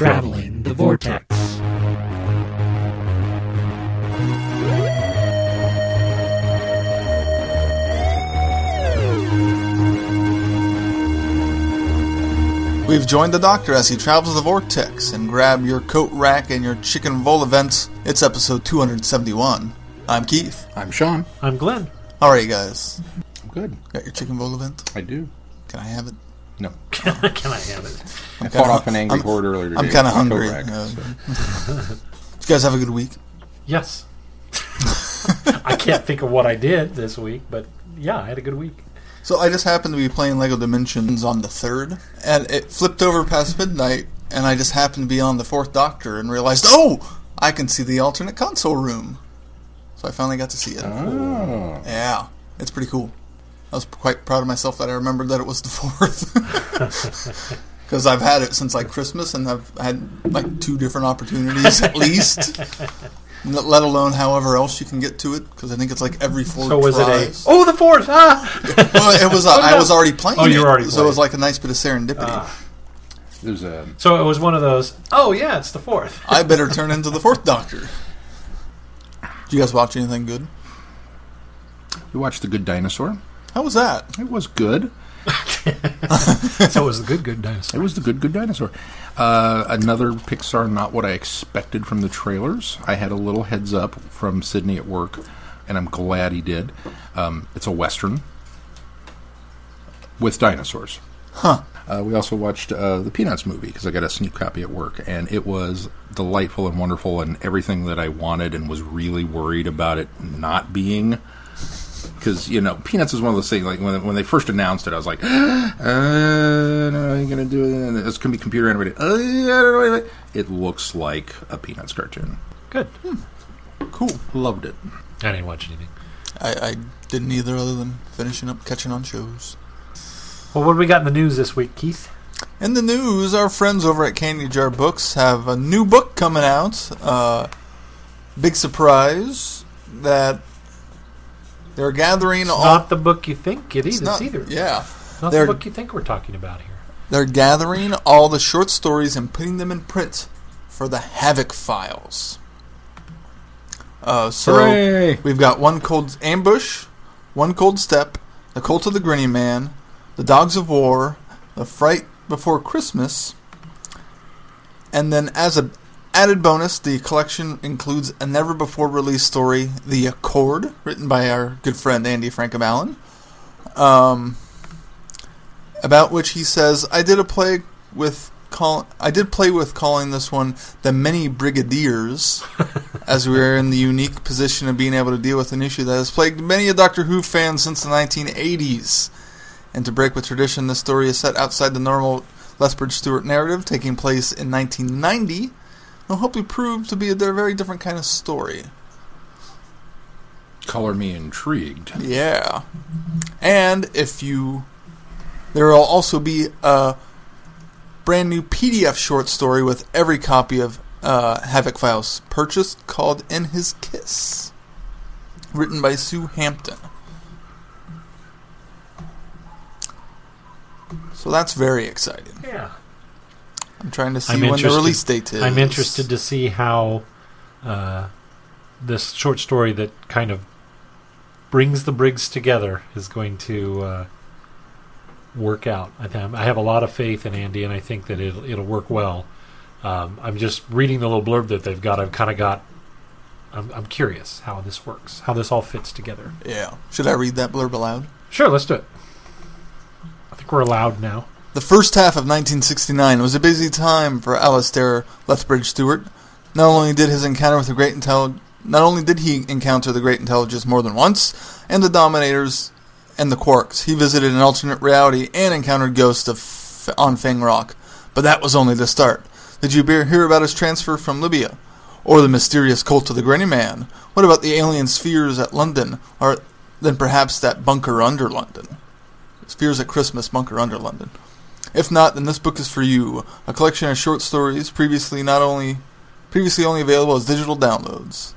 Traveling the Vortex. We've joined the Doctor as he travels the vortex and grab your coat rack and your chicken vol-au-vents. It's episode 271. I'm Keith. I'm Sean. I'm Glenn. How are you guys? I'm good. Got your chicken vol-au-vent? I do. Can I have it? No. Can I have it? I kinda fought off an angry I'm- horde earlier today. I'm kind of with my hungry. rack, Uh, so- you guys have a good week? Yes. I can't think of what I did this week, but yeah, I had a good week. So I just happened to be playing Lego Dimensions on the third, and it flipped over past midnight, and I just happened to be on the fourth Doctor and realized, oh, I can see the alternate console room. So I finally got to see it. Oh. Yeah, it's pretty cool. I was quite proud of myself that I remembered that it was the fourth. Because I've had it since like Christmas, and I've had like two different opportunities at least. Let alone however else you can get to it, because I think it's like every four So was tries. it a oh the fourth ah well, it was. Uh, I no. was already playing. Oh, you were it, already So it was like a nice bit of serendipity. Ah. There's a so it was one of those oh yeah it's the fourth I better turn into the fourth Doctor. Did you guys watch anything good? we watched The Good Dinosaur. How was that? It was good. so it was the good good dinosaur It was The Good Good Dinosaur. Uh, another Pixar not what I expected from the trailers. I had a little heads up from Sydney at work, and I'm glad he did. Um, it's a western with dinosaurs. Huh. Uh, we also watched uh, the Peanuts movie because I got a sneak copy at work, and it was delightful and wonderful and everything that I wanted and was really worried about it not being. Because you know, Peanuts is one of those things. Like when when they first announced it, I was like, uh, "No, I'm gonna do it. It's gonna be computer animated." Uh, I don't know. It looks like a Peanuts cartoon. good Cool. Loved it. I didn't watch anything I, I didn't either, other than finishing up catching on shows. well what do we got in the news this week Keith In the news, our friends over at Candy Jar Books have a new book coming out. Uh, big surprise that they're gathering all. not the book you think it's not- either Yeah, not they're- the book you think we're talking about here they're gathering all the short stories and putting them in print for the Havoc Files. Uh, so Hooray! we've got one cold ambush, one cold step, the cult of the grinning man, the dogs of war, the fright before Christmas, and then as a added bonus, the collection includes a never before released story, The Accord, written by our good friend Andy Frankham Um, about which he says, "I did a play with call. I did play with calling this one the Many Brigadiers, as we are in the unique position of being able to deal with an issue that has plagued many a Doctor Who fan since the 1980s. And to break with tradition, this story is set outside the normal Lethbridge Stewart narrative, taking place in 1990. And will hopefully prove to be a very different kind of story. Color me intrigued. Yeah. And if you. There will also be a brand new PDF short story with every copy of uh, Havoc Files purchased called In His Kiss. Written by Sue Hampton. So that's very exciting. yeah I'm trying to see I'm when the release date is. I'm interested to see how uh, this short story that kind of brings the Briggs together is going to uh, work out. I, th- I have a lot of faith in Andy, and I think that it'll, it'll work well. Um, I'm just reading the little blurb that they've got. I've kind of got. I'm, I'm curious how this works, how this all fits together. Yeah. Should I read that blurb aloud? Sure, let's do it. I think we're allowed now. The first half of 1969 was a busy time for Alastair Lethbridge Stewart. Not only did his encounter with the great intel, not only did he encounter the great intelligence more than once, and the Dominators and the Quarks, he visited an alternate reality and encountered ghosts of F- on Fang Rock. But that was only the start. Did you hear about his transfer from Libya, or the mysterious cult of the Grinning Man? What about the alien spheres at London, or then perhaps that bunker under London? Spheres at Christmas, bunker under London. If not, then this book is for you. A collection of short stories previously not only previously only available as digital downloads.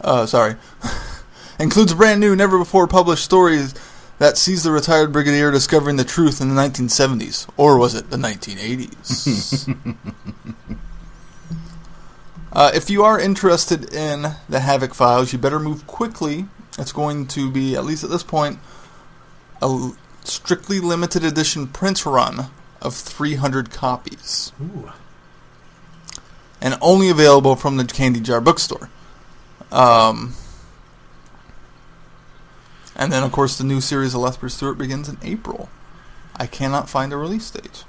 Uh, sorry. Includes brand new, never before published stories that sees the retired brigadier discovering the truth in the 1970s, or was it the 1980s? uh, if you are interested in the Havoc files, you better move quickly. It's going to be, at least at this point, a strictly limited edition print run of 300 copies, Ooh. and only available from the Candy Jar bookstore. Um, and then, of course, the new series of Lethbridge Stewart begins in April. I cannot find a release date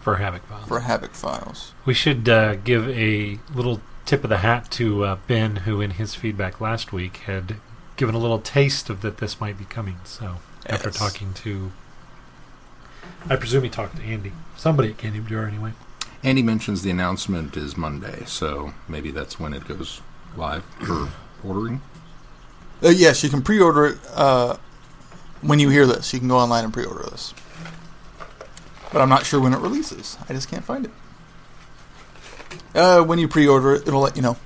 For Havoc Files. for Havoc Files. We should uh, give a little tip of the hat to uh, Ben, who in his feedback last week had given a little taste of that this might be coming. So after Yes. talking to, I presume he talked to Andy, somebody at Candy Jar anyway. Andy mentions the announcement is Monday, so maybe that's when it goes live for ordering. Uh, yes, you can pre-order it uh, when you hear this. You can go online and pre-order this. But I'm not sure when it releases. I just can't find it. Uh, when you pre-order it, it'll let you know.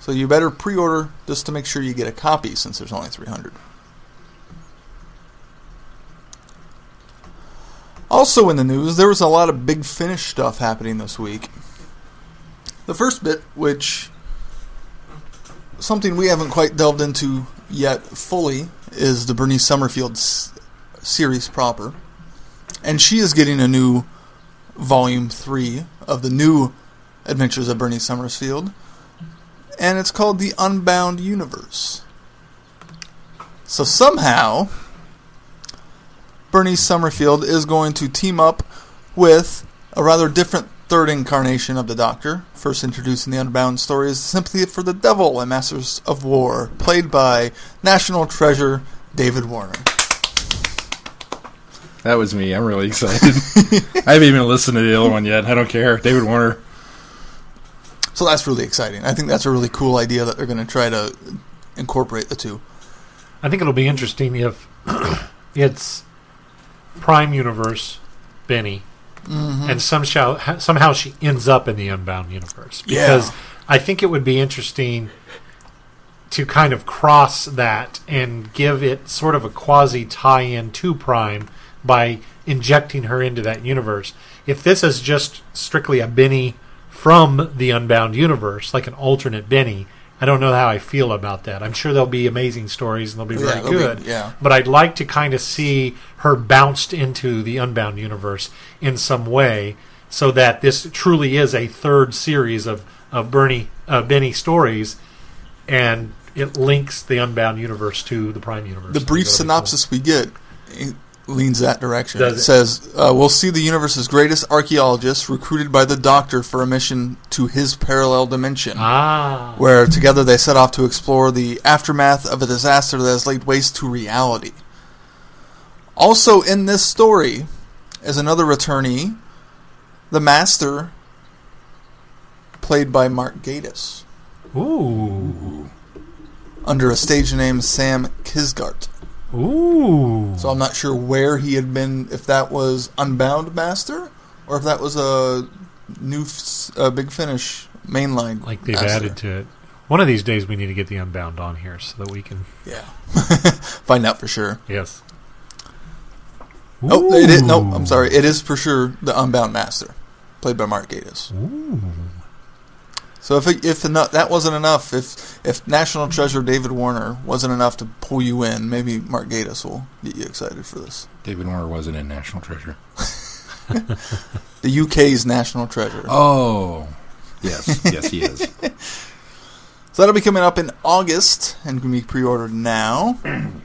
So you better pre-order just to make sure you get a copy, since there's only 300. Also in the news, there was a lot of big finish stuff happening this week. The first bit, which something we haven't quite delved into yet fully is the Bernie Summerfield series proper. And she is getting a new volume 3 of the new Adventures of Bernie Summerfield. And it's called The Unbound Universe. So somehow, Bernice Summerfield is going to team up with a rather different third incarnation of the Doctor, first introduced in the Unbound story is Sympathy for the Devil and Masters of War, played by National Treasure David Warner. That was me. I'm really excited. I haven't even listened to the other one yet. I don't care. David Warner. So that's really exciting. I think that's a really cool idea that they're going to try to incorporate the two. I think it'll be interesting if it's Prime Universe Benny, Mm-hmm. and somehow somehow she ends up in the Unbound universe. Yeah. Because I think it would be interesting to kind of cross that and give it sort of a quasi tie-in to Prime by injecting her into that universe. If this is just strictly a Benny from the Unbound universe, like an alternate Benny, I don't know how I feel about that. I'm sure there'll be amazing stories and they'll be very be- good. yeah. But I'd like to kind of see her bounced into the Unbound universe in some way so that this truly is a third series of, of Bernie uh, Benny stories and it links the Unbound universe to the Prime universe. The brief synopsis we get leans that direction. Does it it? says, uh, We'll see the universe's greatest archaeologist recruited by the Doctor for a mission to his parallel dimension. Ah. where together they set off to explore the aftermath of a disaster that has laid waste to reality. Also, in this story, is another returnee, the Master, played by Mark Gatiss, Ooh. under a stage name Sam Kisgart. Ooh. So I'm not sure where he had been, if that was Unbound Master, or if that was a new f- uh, Big Finish mainline. like they've master. added to it. One of these days we need to get the Unbound on here so that we can. Yeah. Find out for sure. Yes. Oh, it is, no, I'm sorry. It is for sure the Unbound Master, played by Mark Gatiss. Ooh. So if it, if eno- that wasn't enough, if if National Treasure David Warner wasn't enough to pull you in, maybe Mark Gatiss will get you excited for this. David Warner wasn't in National Treasure. The UK's National Treasure. Oh, yes, yes, he is. So that'll be coming up in August and can be pre-ordered now. and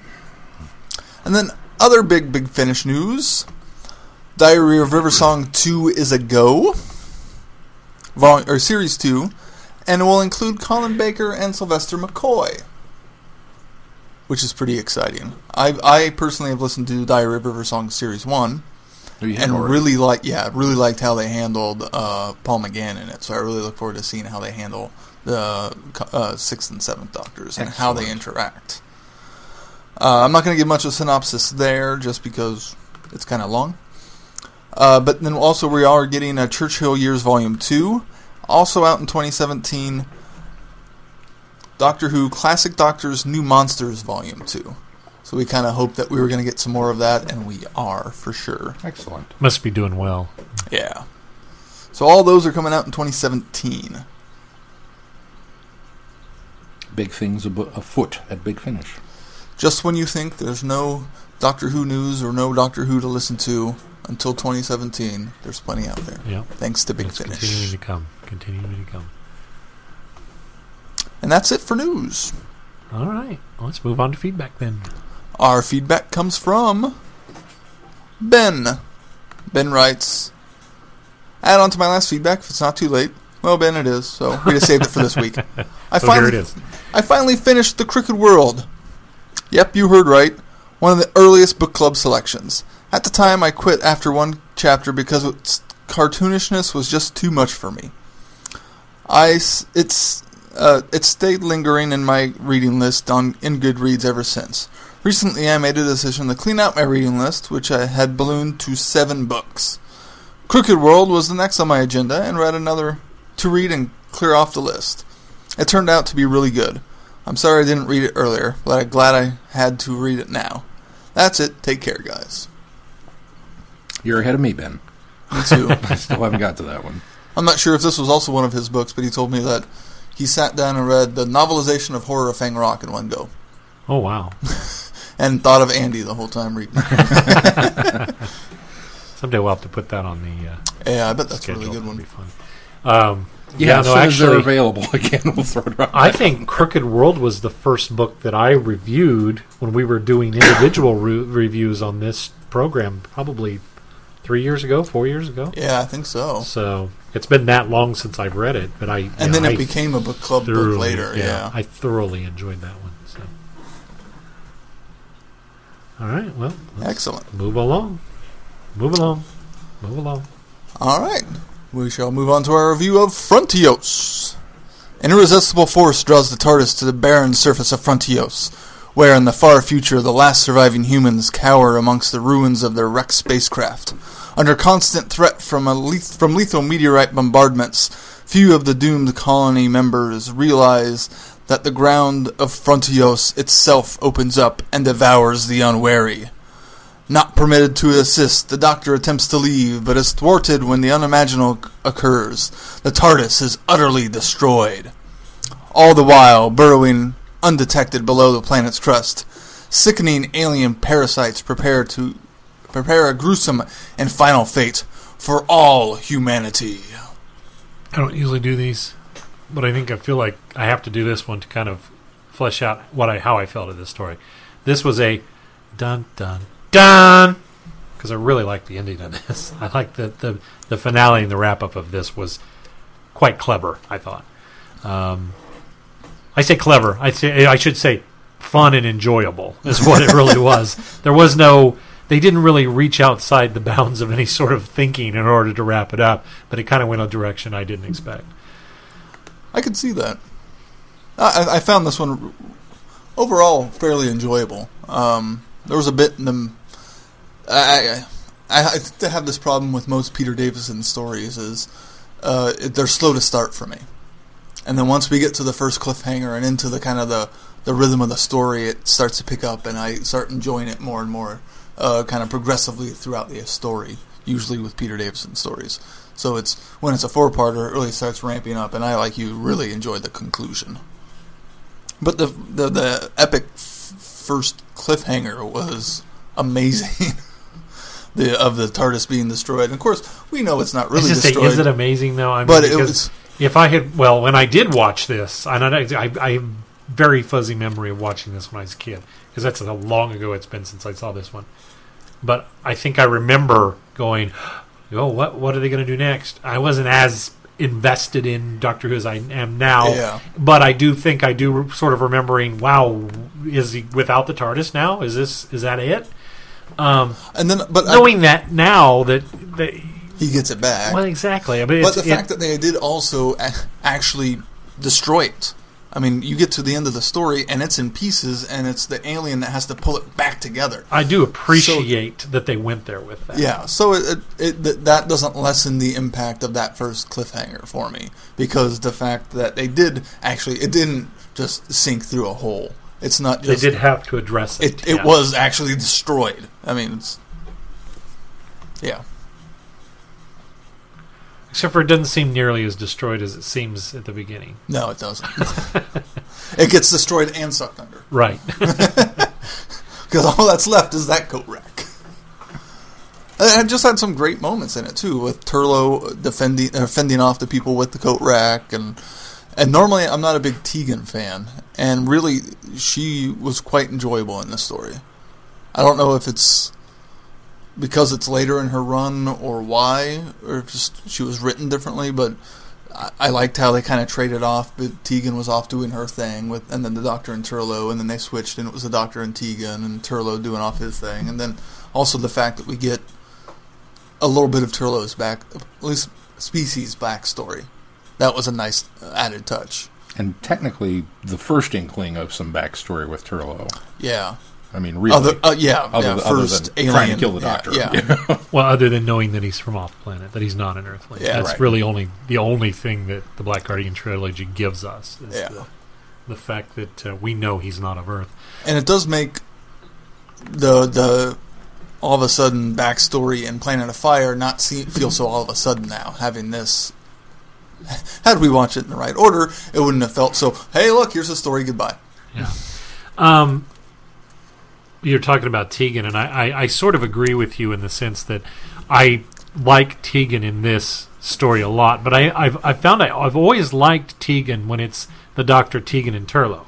then other big big finish news: Diary of River Song Two is a go. Vol- or series two, and it will include Colin Baker and Sylvester McCoy, which is pretty exciting. I I personally have listened to Diary of River Song series one Oh, and already. really like yeah really liked how they handled uh, Paul McGann in it. So I really look forward to seeing how they handle the uh, sixth and seventh Doctors and how they interact. Uh, I'm not going to give much of a synopsis there, just because it's kind of long. Uh, but then also we are getting a Churchill Years Volume Two, also out in 2017. Doctor Who Classic Doctors New Monsters Volume Two, So we kind of hoped that we were going to get some more of that, and we are for sure. Excellent. Must be doing well. Yeah. So all those are coming out in 2017. Big things abo- afoot at Big Finish. Just when you think there's no Doctor Who news or no Doctor Who to listen to until 2017, there's plenty out there. Yeah. Thanks to Big It's continuing Finish. to come. Continuing to come. And that's it for news. All right. Let's move on to feedback then. Our feedback comes from Ben. Ben writes, Add on to my last feedback if it's not too late. Well, Ben, it is, so we just saved it for this week. I So here it is. I finally finished The Crooked World. Yep, you heard right. One of the earliest book club selections. At the time, I quit after one chapter because its cartoonishness was just too much for me. I it's uh, it stayed lingering in my reading list on in Goodreads ever since. Recently, I made a decision to clean out my reading list, which I had ballooned to seven books. Crooked World was the next on my agenda, and read another to read and clear off the list. It turned out to be really good. I'm sorry I didn't read it earlier, but I'm glad I had to read it now. That's it. Take care, guys. You're ahead of me, Ben. Me too. I still haven't got to that one. I'm not sure if this was also one of his books, but he told me that he sat down and read the novelization of Horror of Fang Rock in one go, Oh, wow. and thought of Andy the whole time reading. Someday we'll have to put that on the uh, yeah, I bet that's a really good That'd one. be fun. Um, Yeah, yeah, as no, soon as they're actually, available again, we'll throw it around. I think Crooked World was the first book that I reviewed when we were doing individual re- reviews on this program, probably three years ago, four years ago. Yeah, I think so. So it's been that long since I've read it, but I And yeah, then it I became a book club book thoroughly- later. Yeah. I thoroughly enjoyed that one. So, all right, well, Excellent. move along, move along, move along. All right. We shall move on to our review of Frontios. An irresistible force draws the TARDIS to the barren surface of Frontios, where in the far future the last surviving humans cower amongst the ruins of their wrecked spacecraft. Under constant threat from, leth- from lethal meteorite bombardments, few of the doomed colony members realize that the ground of Frontios itself opens up and devours the unwary. Not permitted to assist, the doctor attempts to leave, but is thwarted when the unimaginable occurs. The TARDIS is utterly destroyed. All the while, burrowing undetected below the planet's crust, sickening alien parasites prepare to prepare a gruesome and final fate for all humanity. I don't usually do these, but I think I feel like I have to do this one to kind of flesh out what I how I felt of this story. This was a dun dun dun because I really like the ending of this. I like the the the finale and the wrap up of this was quite clever. I thought. Um, I say clever. I say I should say fun and enjoyable is what it really was. There was no. They didn't really reach outside the bounds of any sort of thinking in order to wrap it up, but it kind of went a direction I didn't expect. I could see that. I, I- found this one overall fairly enjoyable. Um, there was a bit in the. I, I, I I have this problem with most Peter Davison stories is uh, they're slow to start for me, and then once we get to the first cliffhanger and into the kind of the the rhythm of the story, it starts to pick up, and I start enjoying it more and more, uh, kind of progressively throughout the story. Usually with Peter Davison stories, so it's when it's a four-parter, it really starts ramping up, and I like you really enjoy the conclusion. But the the, the epic f- first cliffhanger was amazing. the of the TARDIS being destroyed, and of course we know it's not really I was just say, destroyed. is it amazing though? I mean, but it was if I had, well, when I did watch this, and I, I, I have very fuzzy memory of watching this when I was a kid because that's how long ago it's been since I saw this one. But I think I remember going, "Oh, what what are they going to do next?" I wasn't as invested in Doctor Who as I am now, Yeah. but I do think I do re- sort of remembering. Wow, is he without the TARDIS now? Is this is that it? Um, and then but I- knowing that now that, that he gets it back. well, exactly. I mean, but the fact that they did also actually destroy it. I mean, you get to the end of the story and it's in pieces, and it's the alien that has to pull it back together. I do appreciate that they went there with that. Yeah, so it, it, it that doesn't lessen the impact of that first cliffhanger for me because the fact that they did actually it didn't just sink through a hole. It's not just, They did have to address it. it. It yeah. was actually destroyed. I mean, it's yeah. Except for it doesn't seem nearly as destroyed as it seems at the beginning. No, it doesn't. it gets destroyed and sucked under Right. because all that's left is that coat rack. And it just had some great moments in it too, with Turlough defending uh, fending off the people with the coat rack, and and normally I'm not a big Tegan fan, and really she was quite enjoyable in this story. I don't know if it's because it's later in her run or why, or if just she was written differently, but I, I liked how they kind of traded off. But Tegan was off doing her thing with, and then the Doctor and Turlough, and then they switched, and it was the Doctor and Tegan, and Turlough doing off his thing, and then also the fact that we get a little bit of Turlough's back, at least species backstory. That was a nice added touch. And technically, the first inkling of some backstory with Turlough. Yeah. I mean, really. Other, uh, yeah, other, yeah. other First than alien. trying to kill the yeah, doctor. Yeah. you know? well, other than knowing that he's from off planet, that he's not an Earthling. Yeah, That's right. really only the only thing that the Black Guardian trilogy gives us is Yeah. the, the fact that uh, we know he's not of Earth. and it does make the the all of a sudden backstory in Planet of Fire not see, feel so all of a sudden now having this. Had we watched it in the right order, it wouldn't have felt so. Hey, look, here's the story. Goodbye. Yeah. Um, you're talking about Tegan, and I, I, I sort of agree with you in the sense that I like Tegan in this story a lot, but I, I've, I found I, I've always liked Tegan when it's the Doctor Tegan and Turlough.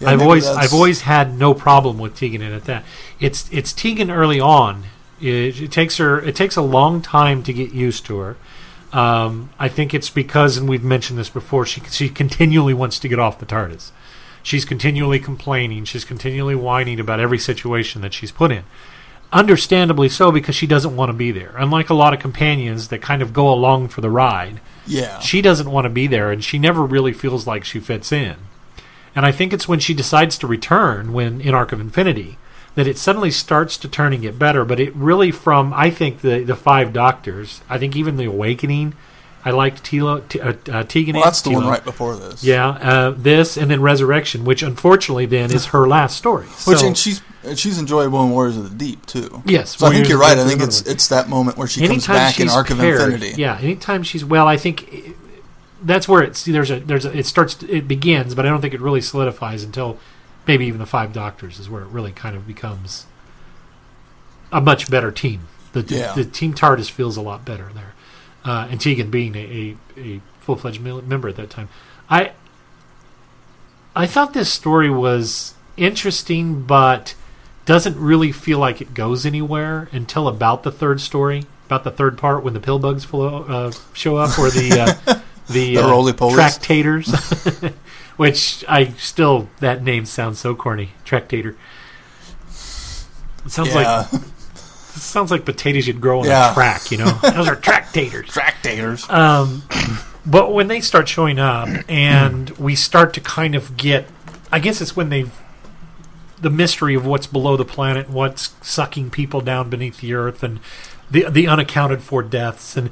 Yeah, I've always I've always had no problem with Tegan in it. That it's it's Tegan early on. It, it takes her it takes a long time to get used to her. Um, I think it's because, and we've mentioned this before, she she continually wants to get off the TARDIS. She's continually complaining. She's continually whining about every situation that she's put in. Understandably so, because she doesn't want to be there. Unlike a lot of companions that kind of go along for the ride, Yeah. she doesn't want to be there, and she never really feels like she fits in. And I think it's when she decides to return, when in Arc of Infinity, that it suddenly starts to turn and get better. But it really, from I think the the five Doctors, I think even the Awakening, I liked Tilo, T, uh, uh, Tegan. well, that's the one right before this. Yeah, uh, this and then Resurrection, which unfortunately then is her last story. Which and she's and she's enjoyable in Warriors of the Deep too. yes, So I think you're right. I think it's it's that moment where she comes anytime back in Arc of paired- Infinity. Yeah, anytime she's well, I think that's where it's there's a there's a, it starts it begins, but I don't think it really solidifies until maybe even the Five Doctors is where it really kind of becomes a much better team. The Yeah. the team TARDIS feels a lot better there, uh, and Tegan being a, a, a full fledged member at that time. I I thought this story was interesting, but doesn't really feel like it goes anywhere until about the third story, about the third part when the pill bugs flow, uh, show up, or the uh, the, The uh, tractators, which I still that name sounds so corny. Tractator. It sounds like it sounds like potatoes you'd grow on Yeah. a track. You know, those are tractators. tractators. Um, but when they start showing up and we start to kind of get, I guess it's when they've, the mystery of what's below the planet, what's sucking people down beneath the earth, and the the unaccounted for deaths, and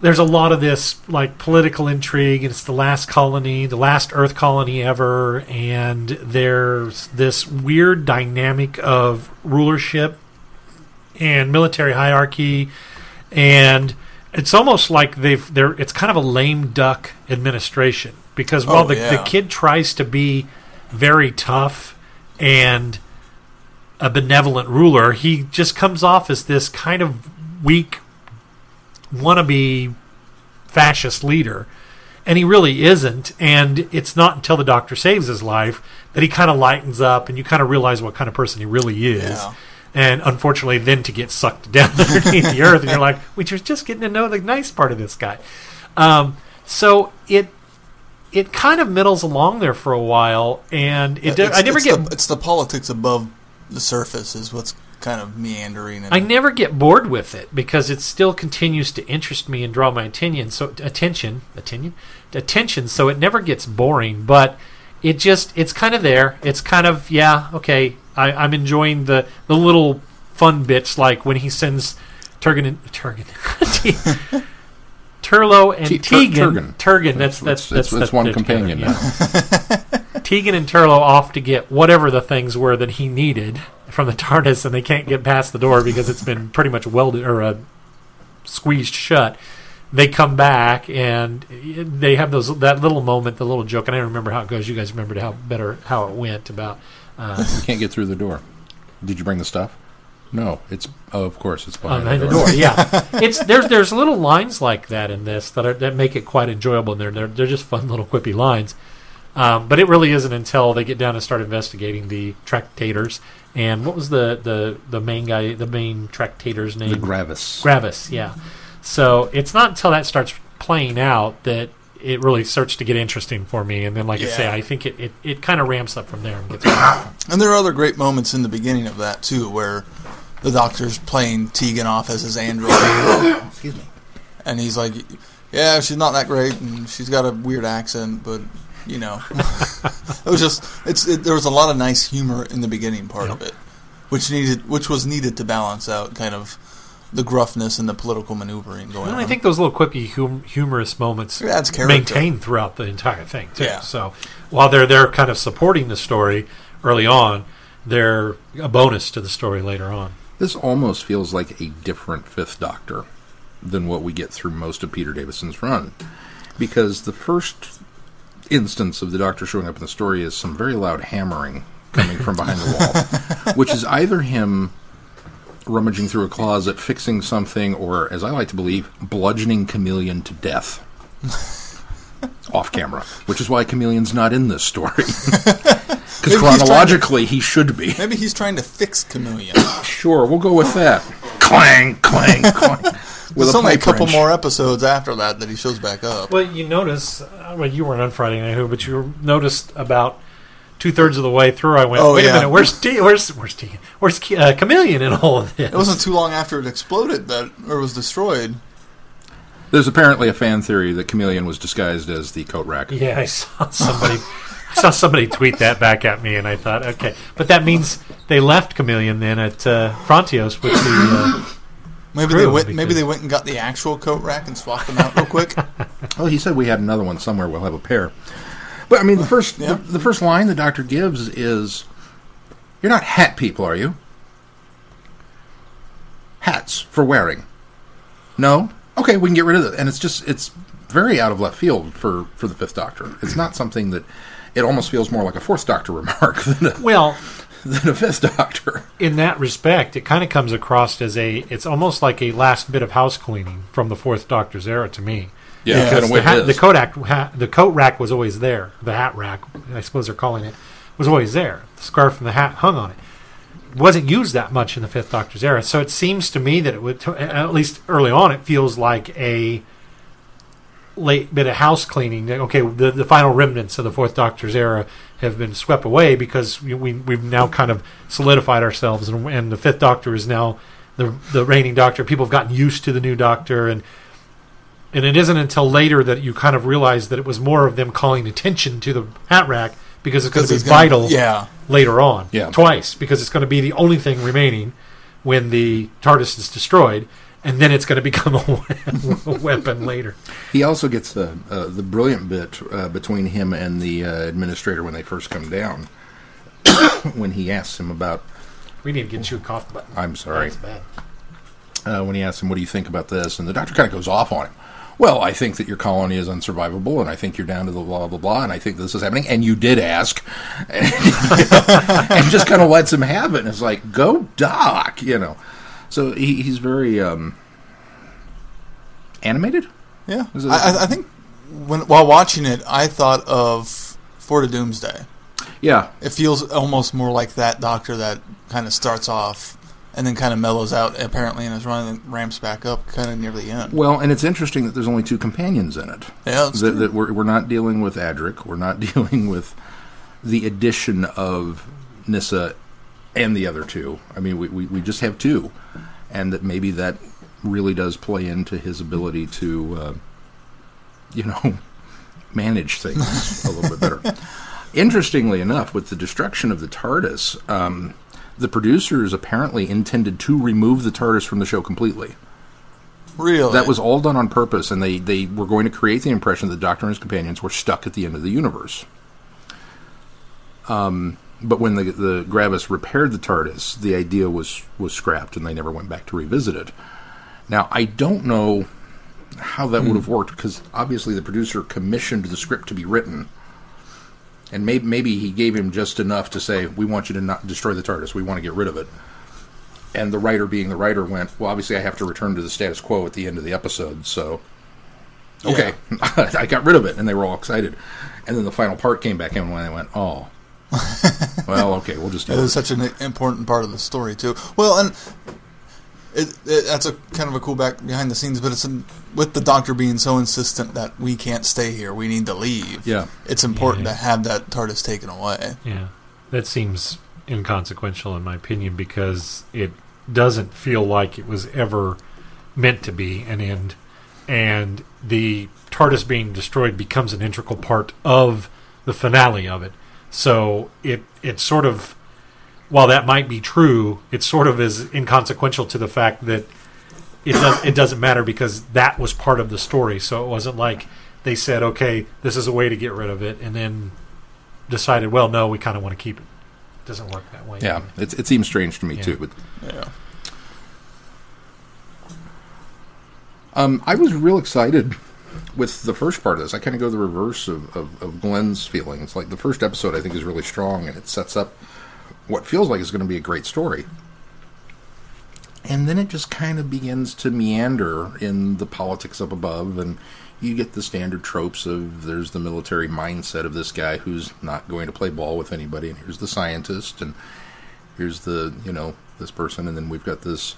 there's a lot of this like political intrigue, and it's the last colony, the last Earth colony ever, and there's this weird dynamic of rulership and military hierarchy, and it's almost like they've they're it's kind of a lame duck administration because while Oh, the, yeah. the kid tries to be very tough and a benevolent ruler, he just comes off as this kind of weak wannabe fascist leader. And he really isn't. And it's not until the doctor saves his life that he kind of lightens up and you kind of realize what kind of person he really is. Yeah. And unfortunately, then to get sucked down underneath the earth, and you're like, we are just getting to know the nice part of this guy. Um, so it it kind of middles along there for a while, and it It's- I never it's get the, it's the politics above the surface is what's kind of meandering. And I never get bored with it because it still continues to interest me and draw my attention. So attention, attention, attention. So it never gets boring, but it just it's kind of there. It's kind of yeah, okay. I, I'm enjoying the the little fun bits like when he sends Turgan and Turgan. Turlough and T- Tegan. Turgan. Turgan. That's that's that's that's one companion sent Tegan and Turlough off to get whatever the things were that he needed from the TARDIS, and they can't get past the door because it's been pretty much welded or uh, squeezed shut. They come back and they have those that little moment, the little joke, and I don't remember how it goes. You guys remembered how better how it went about. Uh, You can't get through the door. Did you bring the stuff? No, it's oh, of course it's behind, behind the door. Yeah, it's there's there's little lines like that in this that are, that make it quite enjoyable. And they're they're, they're just fun little quippy lines. Um, but it really isn't until they get down and start investigating the tractators. And what was the, the, the main guy, the main tractator's name? The Gravis. Gravis, yeah. So it's not until that starts playing out that it really starts to get interesting for me. And then, like I say, I think it, it, it kind of ramps up from there. And gets And there are other great moments in the beginning of that too, where the doctor's playing Tegan off as his android. Excuse me. And he's like, "Yeah, she's not that great, and she's got a weird accent, but you know, it was just it's it, there was a lot of nice humor in the beginning part of it, which needed which was needed to balance out kind of the gruffness and the political maneuvering going And on. I think those little quippy, hum- humorous moments It adds character. maintain throughout the entire thing too. Yeah. So while they're they're kind of supporting the story early on, they're a bonus to the story later on. This almost feels like a different Fifth Doctor than what we get through most of Peter Davison's run, because the first instance of the Doctor showing up in the story is some very loud hammering coming from behind the wall, which is either him rummaging through a closet, fixing something, or, as I like to believe, bludgeoning Kamelion to death. Off camera, which is why Kamelion's not in this story. Because Maybe he's trying to- chronologically, he should be. Maybe he's trying to fix Kamelion. Sure, we'll go with that. clang, clang, clang. With There's a only a couple wrench. more episodes after that that he shows back up. Well, you notice, uh, well, you weren't on Friday Night Who, but you noticed about two thirds of the way through, I went, Oh, wait yeah. a minute, where's T- where's where's T- where's Ke- uh, Kamelion in all of this? It wasn't too long after it exploded that or was destroyed. There's apparently a fan theory that Kamelion was disguised as the coat rack. Yeah, I saw somebody. I saw somebody tweet that back at me, and I thought, okay, but that means they left Kamelion then at uh, Frontios with the. Uh, Maybe they went. Maybe they went and got the actual coat rack and swapped them out real quick. Well, he said we had another one somewhere. We'll have a pair. But I mean, the first Yeah. the, the first line the doctor gives is, "You're not hat people, are you? Hats for wearing? No. Okay, we can get rid of it." And it's just it's very out of left field for for the Fifth Doctor. It's not something that. It almost feels more like a Fourth Doctor remark than a, well, than a Fifth Doctor. in that respect, it kind of comes across as a. It's almost like a last bit of house cleaning from the Fourth Doctor's era to me. Yeah, kind Because of the, hat, the is. coat the coat rack was always there. The hat rack, I suppose they're calling it, was always there. The scarf and the hat hung on it. It wasn't used that much in the Fifth Doctor's era, so it seems to me that it would, at least early on, it feels like a late bit of house cleaning. Okay, the, the final remnants of the Fourth Doctor's era have been swept away because we, we we've now kind of solidified ourselves, and, and the Fifth Doctor is now the the reigning Doctor. People have gotten used to the new Doctor, and and it isn't until later that you kind of realize that it was more of them calling attention to the hat rack because it's going to be it's gonna- vital Yeah, later on. Yeah. Twice, because it's going to be the only thing remaining when the TARDIS is destroyed, and then it's going to become a, weapon later. He also gets uh, uh, the brilliant bit uh, between him and the uh, administrator when they first come down. when he asks him about, We need to get you a cough button. I'm sorry, uh, when he asks him, "What do you think about this?" and the doctor kind of goes off on him. Well, I think that your colony is unsurvivable, and I think you're down to the blah blah blah, and I think this is happening. And you did ask, and, and just kind of lets him have it. And it's like, go, doc, you know. So he, he's very um, animated. yeah. I, I- I think when while watching it, I thought of Four to Doomsday. Yeah, It feels almost more like that Doctor that kind of starts off and then kind of mellows out apparently and is running and ramps back up kind of near the end. Well, and it's interesting that there's only two companions in it. Yeah, that's that, true. that we're, we're not dealing with Adric. We're not dealing with the addition of Nyssa and the other two. I mean, we, we, we just have two. And that maybe that really does play into his ability to, uh, you know, manage things a little bit better. Interestingly enough, with the destruction of the TARDIS, um, the producers apparently intended to remove the TARDIS from the show completely. really That was all done on purpose, and they, they were going to create the impression that the Doctor and his companions were stuck at the end of the universe. Um, but when the the Gravis repaired the TARDIS, the idea was was scrapped, and they never went back to revisit it. Now I don't know how that would have worked because obviously the producer commissioned the script to be written, and maybe maybe he gave him just enough to say, "We want you to not destroy the TARDIS. We want to get rid of it." And the writer, being the writer, went, "Well, obviously I have to return to the status quo at the end of the episode, so." Okay, I got rid of it, and they were all excited. And then the final part came back in, and they went, "Oh, well, okay, we'll just it." was such an important part of the story too. Well, and it, it, that's a kind of a cool back behind the scenes, but it's in, with the doctor being so insistent that we can't stay here, we need to leave. Yeah. it's important Yeah. to have that TARDIS taken away. Yeah, that seems inconsequential in my opinion because it doesn't feel like it was ever meant to be an end, and the TARDIS being destroyed becomes an integral part of the finale of it. So it it sort of, while that might be true, it sort of is inconsequential to the fact that it does, it doesn't matter because that was part of the story. So it wasn't like they said, okay, this is a way to get rid of it, and then decided, well, no, we kind of want to keep it. it." Doesn't work that way. Yeah, it, it seems strange to me Yeah. too. But Yeah, um, I was real excited with the first part of this. I kind of go the reverse of, of, of Glenn's feelings. Like the first episode, I think is really strong, and it sets up what feels like is going to be a great story. And then it just kind of begins to meander in the politics up above, and you get the standard tropes of there's the military mindset of this guy who's not going to play ball with anybody, and here's the scientist, and here's the you know this person, and then we've got this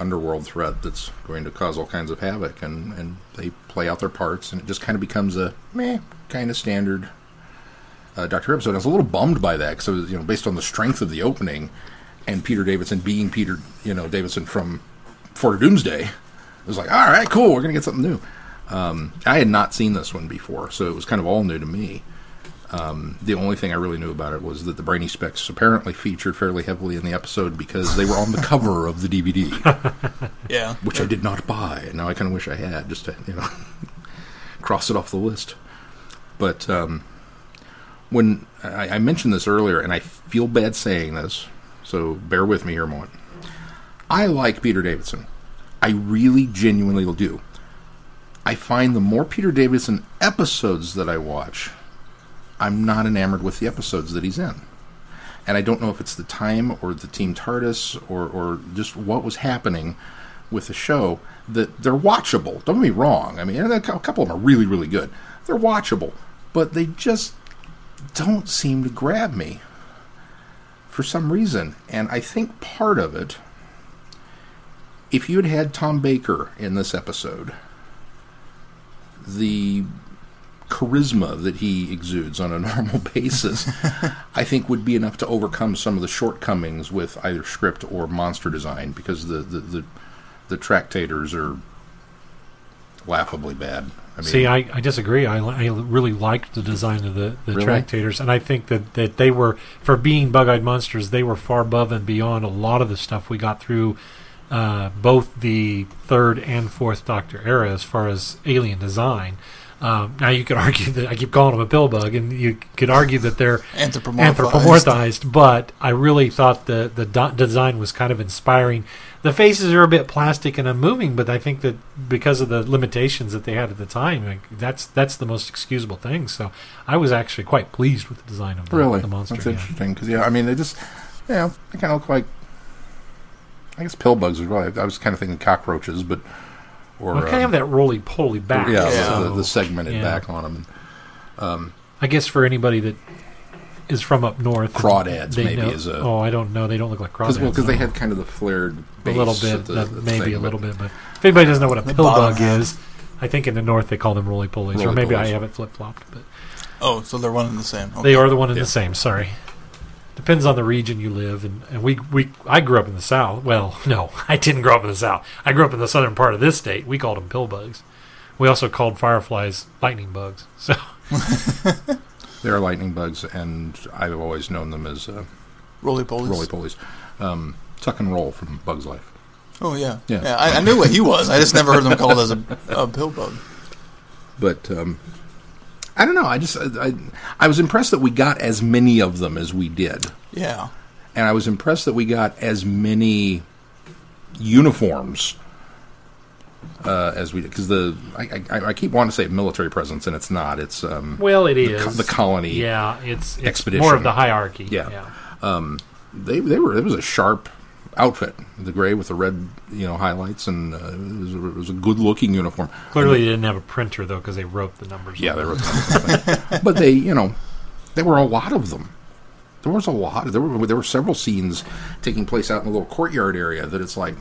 underworld threat that's going to cause all kinds of havoc, and and they play out their parts, and it just kind of becomes a meh kind of standard uh, Doctor episode. I was a little bummed by that because you know based on the strength of the opening and Peter Davidson being Peter you know Davidson from Four to Doomsday, it was like all right, cool, we're gonna get something new. Um, I had not seen this one before, so it was kind of all new to me. Um, the only thing I really knew about it was that the Brainy Specs apparently featured fairly heavily in the episode because they were on the cover of the DVD, yeah. which I did not buy. And now I kind of wish I had, just to you know cross it off the list. But um, when I, I mentioned this earlier, and I feel bad saying this, so bear with me here a moment. I like Peter Davidson. I really genuinely do. I find the more Peter Davidson episodes that I watch, I'm not enamored with the episodes that he's in. And I don't know if it's the time or the Team TARDIS or, or just what was happening with the show that they're watchable. Don't get me wrong. I mean, a couple of them are really, really good. They're watchable, but they just don't seem to grab me for some reason. And I think part of it, if you had had Tom Baker in this episode, the charisma that he exudes on a normal basis, I think would be enough to overcome some of the shortcomings with either script or monster design because the the the, the tractators are laughably bad. I mean, See, I, I disagree. I, I really liked the design of the, the Really? tractators, and I think that, that they were, for being bug eyed monsters, they were far above and beyond a lot of the stuff we got through uh, both the third and fourth Doctor era as far as alien design. Um, now, you could argue that I keep calling them a pill bug, and you could argue that they're Anthropomorphized. anthropomorphized, but I really thought the the do- design was kind of inspiring. The faces are a bit plastic and unmoving, but I think that because of the limitations that they had at the time, like, that's that's the most excusable thing. So I was actually quite pleased with the design of the, really, the monster. that's yeah. interesting because yeah, I mean they just yeah they kind of look like I guess pill bugs as well. I was kind of thinking cockroaches, but or Well, kind of um, have that roly poly back. yeah, Yeah. The, the, segmented Yeah. back on them. I guess for anybody that is from up north, Crawdads they maybe know- is a- oh, I don't know. They don't look like crawdads. Well, Because they no. had kind of the flared a little bit, the- the maybe thing, a but- little bit. But if anybody doesn't know what a The pill bug is, I think in the north they call them roly polies, or maybe I have it flip flopped. But Oh, so they're one and the same. Okay. they are the one and Yeah. the same. Sorry, depends on the region you live. And, and we we I grew up in the south. Well, no, I didn't grow up in the south. I grew up in the southern part of this state. We called them pill bugs. We also called fireflies lightning bugs. So They are lightning bugs, and I've always known them as uh, roly polies. roly polies. Um, tuck and roll from Bug's Life. Oh yeah, Yeah. I, I knew what he was. I just never heard them called as a, a pill bug. But um, I don't know. I just I, I was impressed that we got as many of them as we did, Yeah. and I was impressed that we got as many uniforms uh, as we. Because the I, I, I keep wanting to say military presence, and it's not. It's um, Well, it the, is co- the colony. Yeah, it's, it's Expedition. more of the hierarchy. Yeah. They they were it was a sharp outfit. The gray with the red you know highlights, and uh, it, was a, it was a good looking uniform. Clearly, they didn't have a printer though because they wrote the numbers. Yeah, they wrote that. but they, you know, there were a lot of them. There was a lot. There were there were several scenes taking place out in the little courtyard area that it's like,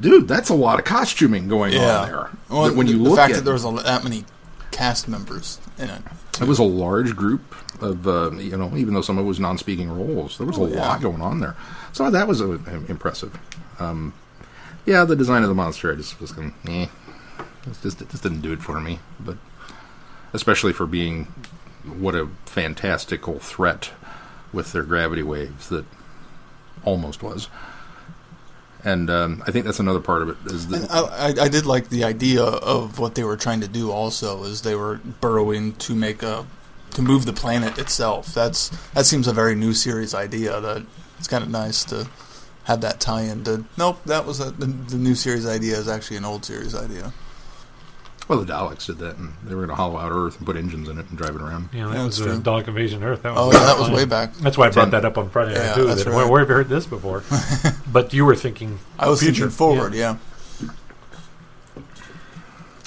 dude, that's a lot of costuming going Yeah. on there. Well, when you the look fact at that there was a, that many cast members in it. it was a large group of uh, you know, even though some of it was non-speaking roles, there was Oh, a yeah. lot going on there. So that was uh, impressive. Um, yeah, the design of the monster, I just was going, eh, it just it just didn't do it for me. But especially for being what a fantastical threat with their gravity waves that almost was. And um, I think that's another part of it is that I, I, did like the idea of what they were trying to do. Also, is they were burrowing to make a to move the planet itself. That's that seems a very new series idea. That it's kind of nice to have that tie into. Nope, that was a, the, the new series idea is actually an old series idea. Well, the Daleks did that, and they were going to hollow out Earth and put engines in it and drive it around. Yeah, that Yeah, was that's uh, true. Dalek Invasion Earth. That was Oh yeah, that was way back. That's why I brought Ten. that up on Friday Yeah, too. that's that, right. where, where have you heard this before? but you were thinking I was future. thinking forward. Yeah.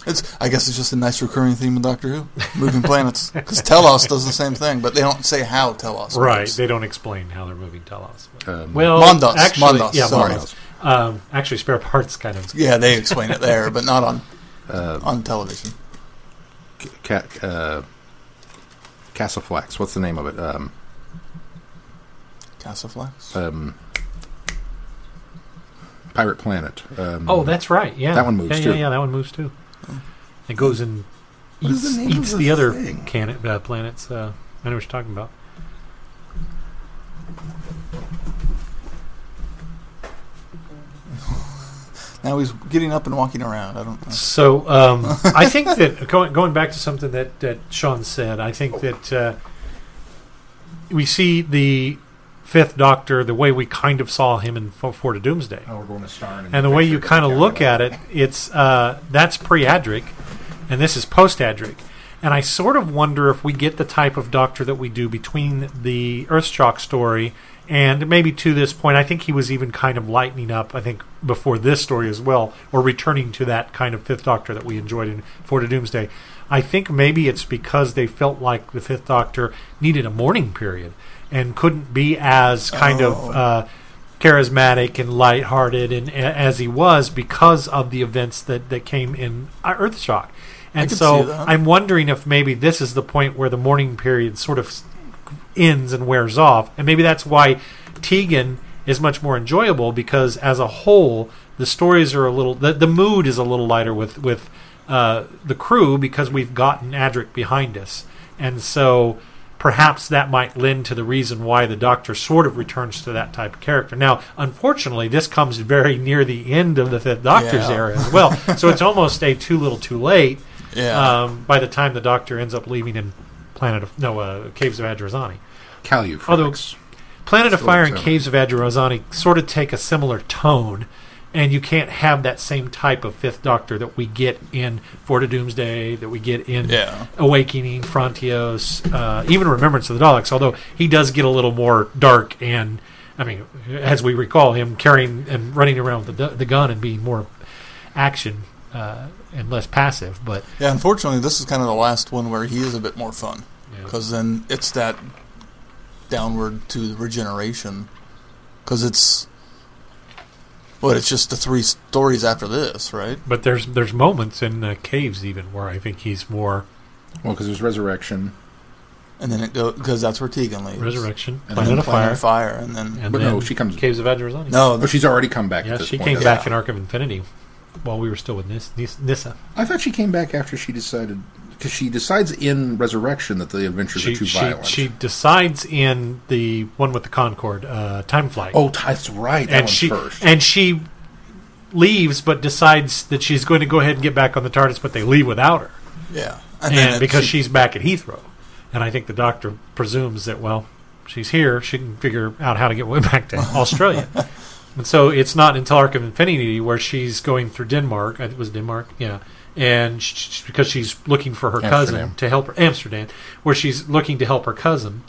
It's. I guess it's just a nice recurring theme in Doctor Who, moving planets. Because Telos does the same thing, but they don't say how Telos. Right, moves. they don't explain how they're moving Telos. Um, Well, Mondas, actually, Mondas, yeah, sorry. Mondas. Um, actually, spare parts kind of. Yeah, they explain it there, but not on uh, on television. Ca- uh, Casaflex. What's the name of it? Um, Casaflex. um, Pirate Planet. Um, Oh, that's right. Yeah, That one moves, yeah, too. Yeah, yeah, that one moves too. It goes and eats, the eats the the other can- uh, planets. Uh, I know what you're talking about. Now he's getting up and walking around. I don't know. So um, I think that going, going back to something that, that Sean said, I think that uh, we see the Fifth Doctor the way we kind of saw him in F- Four to Doomsday. Oh, we're going to star in and the way you kind of look at it, it's uh, that's pre-Adric, and this is post-Adric. And I sort of wonder if we get the type of Doctor that we do between the Earthshock story and maybe to this point. I think he was even kind of lightening up. I think before this story as well, or returning to that kind of Fifth Doctor that we enjoyed in Four to Doomsday. I think maybe it's because they felt like the Fifth Doctor needed a mourning period and couldn't be as kind Oh. of. Uh, charismatic and lighthearted and as he was because of the events that, that came in uh, Earthshock. And so. I'm wondering if maybe this is the point where the mourning period sort of ends and wears off. And maybe that's why Tegan is much more enjoyable because as a whole, the stories are a little, the, the mood is a little lighter with, with uh, the crew because we've gotten Adric behind us. And so perhaps that might lend to the reason why the Doctor sort of returns to that type of character. Now, unfortunately, this comes very near the end of the Fifth Doctor's Yeah. era as well, so it's almost a too little, too late. Yeah. Um, by the time the Doctor ends up leaving in Planet of no uh, Caves of Androzani, Calufrex. although- Planet of Fire and so. Caves of Androzani sort of take a similar tone. And you can't have that same type of Fifth Doctor that we get in Four to Doomsday, that we get in Yeah. Awakening, Frontios, uh, even Remembrance of the Daleks. Although he does get a little more dark, and I mean, as we recall him carrying and running around with the, the gun and being more action uh, and less passive. But Yeah, unfortunately, this is kind of the last one where he is a bit more fun Yeah. because then it's that downward to the regeneration because it's what it's just the three stories after this, right? but there's there's moments in uh, Caves even where I think he's more Well, because there's Resurrection. And then it goes because that's where Tegan leaves. Resurrection, And Planet then of Planet Fire, of Fire, and then and But then no, she comes. Caves of Androzani. no, Oh, she's already come back. yeah, at this she point, came hasn't back Yeah. in Arc of Infinity while we were still with Nis- Nis- Nyssa. I thought she came back after she decided because she decides in Resurrection that the adventures She, are too she, violent. she decides in the one with the Concorde, uh, Time Flight. oh, that's right. That and she first. and she leaves, but decides that she's going to go ahead and get back on the TARDIS, but they leave without her. yeah, And and, because she- she's back at Heathrow, and I think the doctor presumes that well, she's here, she can figure out how to get way back to Australia. And so it's not until Arc of Infinity where she's going through Denmark. It was Denmark, yeah. And sh sh- because she's looking for her Amsterdam. cousin to help her Amsterdam, where she's looking to help her cousin,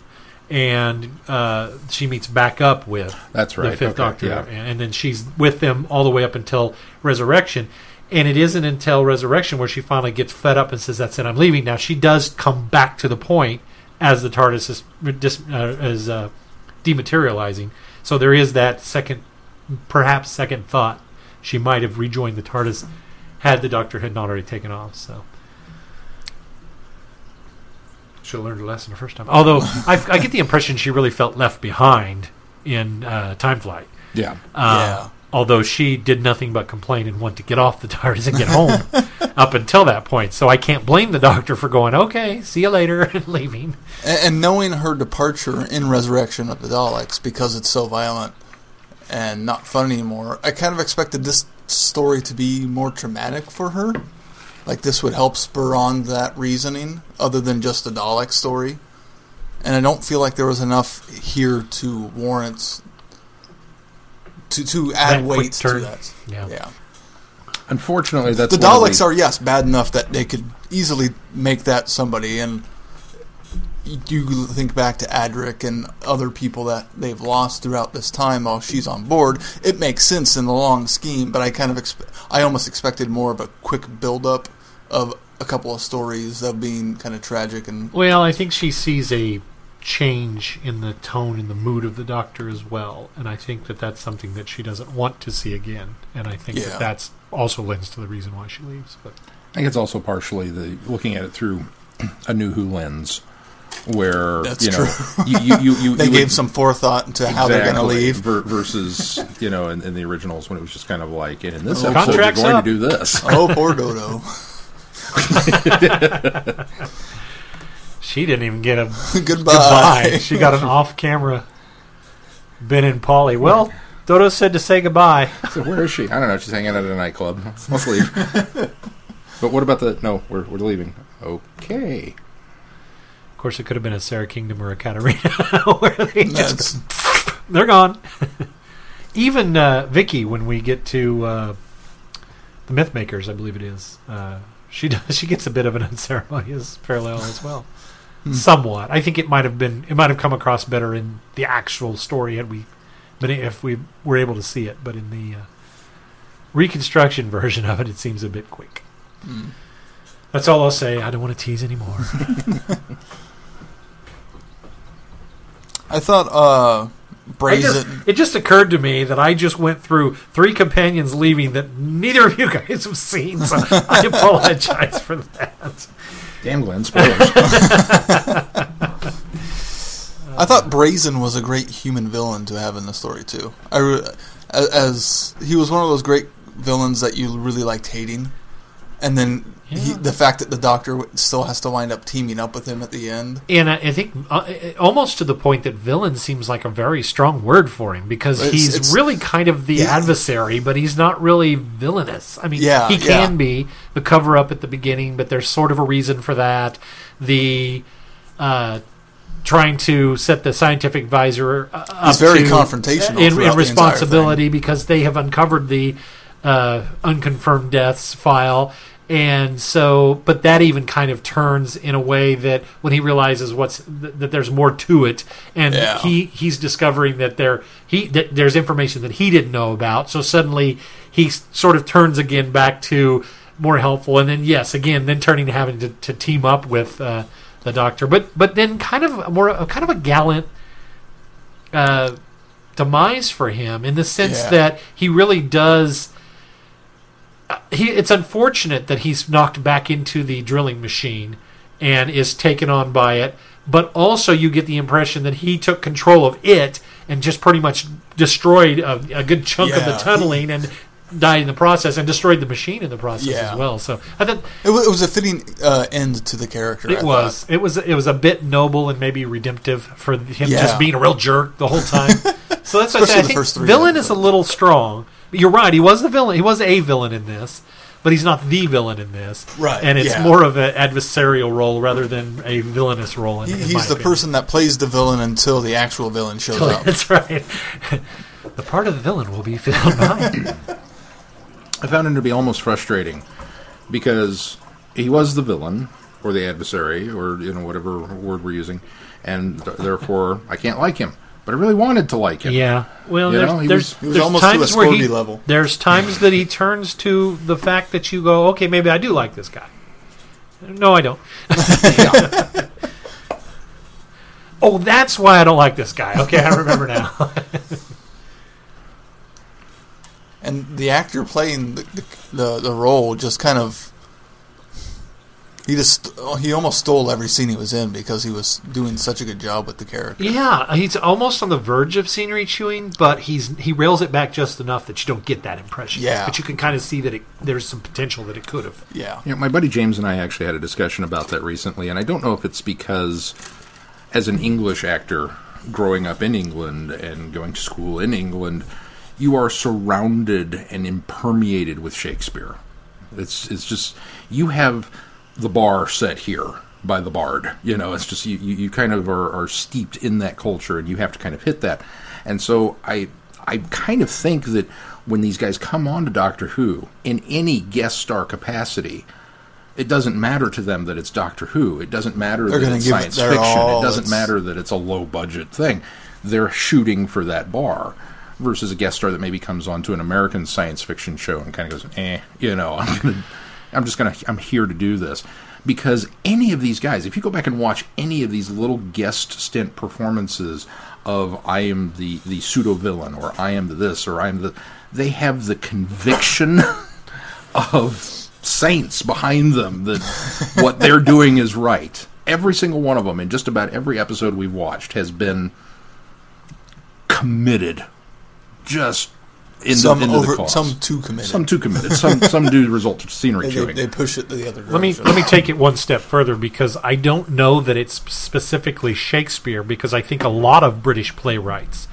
and uh, she meets back up with That's right. the Fifth Okay, Doctor, yeah. and, and then she's with them all the way up until Resurrection. And it isn't until Resurrection where she finally gets fed up and says, "That's it, I'm leaving." Now she does come back to the point as the TARDIS is, dis, uh, is uh, dematerializing. So there is that second, perhaps second thought. She might have rejoined the TARDIS had the Doctor had not already taken off. So. Should have learned her lesson the first time. Although I, I get the impression she really felt left behind in uh, Time Flight. Yeah. Uh, Yeah. Although she did nothing but complain and want to get off the TARDIS and get home up until that point. So I can't blame the doctor for going, okay, see you later, and leaving. And, and knowing her departure in Resurrection of the Daleks because it's so violent and not fun anymore, I kind of expected this story to be more traumatic for her. Like this would help spur on that reasoning, other than just the Dalek story. And I don't feel like there was enough here to warrant to to add That weight to that. Yeah. Yeah. Unfortunately, that's the one of Daleks are yes bad enough that they could easily make that somebody, and you think back to Adric and other people that they've lost throughout this time while she's on board. It makes sense in the long scheme, but I kind of expe- I almost expected more of a quick build up of a couple of stories of being kind of tragic and Well, I think she sees a change in the tone and the mood of the doctor as well. And I think that that's something that she doesn't want to see again. And I think Yeah. that that's also lends to the reason why she leaves. But I think it's also partially the looking at it through a new Who lens, where That's you know true. you you you, you they you gave would- some forethought into how they're going to leave. ver- versus you know in, in the originals when it was just kind of like and in this Oh, episode you're going up. to do this. Oh, poor Dodo. she didn't even get a Goodbye. goodbye. she got an off camera Ben and Polly. Well, Dodo said to say goodbye. So where is she? I don't know. She's hanging out at a nightclub. Let's leave. but what about the? No, we're we're leaving. Okay. Of course, it could have been a Sara Kingdom or a Katarina, where they just they're gone. Even uh, Vicky, when we get to uh, the Mythmakers, I believe it is, uh, she does, she gets a bit of an unceremonious parallel as well. Hmm. Somewhat, I think it might have been it might have come across better in the actual story had we, but if we were able to see it, but in the uh, reconstruction version of it, it seems a bit quick. mm. That's all I'll say. I don't want to tease anymore. I thought uh, I Brazen. just, it just occurred to me that I just went through three companions leaving that neither of you guys have seen, so I apologize for that. Damn, Glenn. Spoilers. I thought Brazen was a great human villain to have in the story too. I as, as he was one of those great villains that you really liked hating, and then he, the fact that the Doctor still has to wind up teaming up with him at the end. And I, I think uh, almost to the point that villain seems like a very strong word for him because It's- he's it's- really kind of the Yeah. adversary, but he's not really villainous. I mean, Yeah, he yeah. can be the cover up at the beginning, but there's sort of a reason for that. The uh, trying to set the scientific advisor uh, up He's very to- confrontational in, in the responsibility because they have uncovered the uh, unconfirmed deaths file. And so, but that even kind of turns in a way that when he realizes what's th- that there's more to it, and Yeah. he he's discovering that there he that there's information that he didn't know about. So suddenly he s- sort of turns again back to more helpful, and then yes, again, then turning to having to, to team up with uh, the doctor, but but then kind of more kind of a gallant uh, demise for him in the sense Yeah. that he really does. He, it's unfortunate that he's knocked back into the drilling machine and is taken on by it, but also you get the impression that he took control of it and just pretty much destroyed a, a good chunk of the tunneling and died in the process and destroyed the machine in the process Yeah. as well. So I thought It was, it was a fitting uh, end to the character. it I was. It was. It was a bit noble and maybe redemptive for him Yeah. just being a real jerk the whole time. so that's what I, say. I the think villain is a little strong, You're right. He was the villain. He was a villain in this, but he's not the villain in this. Right, And it's yeah. more of an adversarial role rather than a villainous role. In, He, in my he's the opinion. person that plays the villain until the actual villain shows up. That's right. the part of the villain will be filled by. I found him to be almost frustrating because he was the villain or the adversary or you know whatever word we're using, and th- therefore I can't like him. But I really wanted to like him. Yeah. Well, You there's, know, he there's, was- he was there's almost to a times where he, level. There's times that he turns to the fact that you go, okay, maybe I do like this guy. No, I don't. Oh, that's why I don't like this guy. Okay, I remember now. and the actor playing the, the, the, the role just kind of he just he almost stole every scene he was in because he was doing such a good job with the character. yeah, he's almost on the verge of scenery chewing, but he's he rails it back just enough that you don't get that impression. Yeah. but you can kind of see that it, there's some potential that it could have. Yeah, You know, my buddy James and I actually had a discussion about that recently, and I don't know if it's because, as an English actor growing up in England and going to school in England, you are surrounded and impermeated with Shakespeare. It's it's just you have the bar set here by the bard. You know, it's just you, you, kind of are, are steeped in that culture, and you have to kind of hit that. And so I I kind of think that when these guys come on to Doctor Who in any guest star capacity, it doesn't matter to them that it's Doctor Who. It doesn't matter They're that it's give it science fiction. all. It doesn't It's- matter that it's a low budget thing. They're shooting for that bar versus a guest star that maybe comes on to an American science fiction show and kind of goes, eh, you know, I'm gonna, I'm just gonna, I'm here to do this. Because any of these guys, if you go back and watch any of these little guest stint performances of I am the the pseudo villain or I am the this or I am the, they have the conviction of saints behind them that what they're doing is right. Every single one of them in just about every episode we've watched has been committed, just in some the, into the over, cause. some too committed. some too committed. Some some do result to scenery they, they, chewing. they push it to the other direction. Let me let me take it one step further because I don't know that it's specifically Shakespeare because I think a lot of British playwrights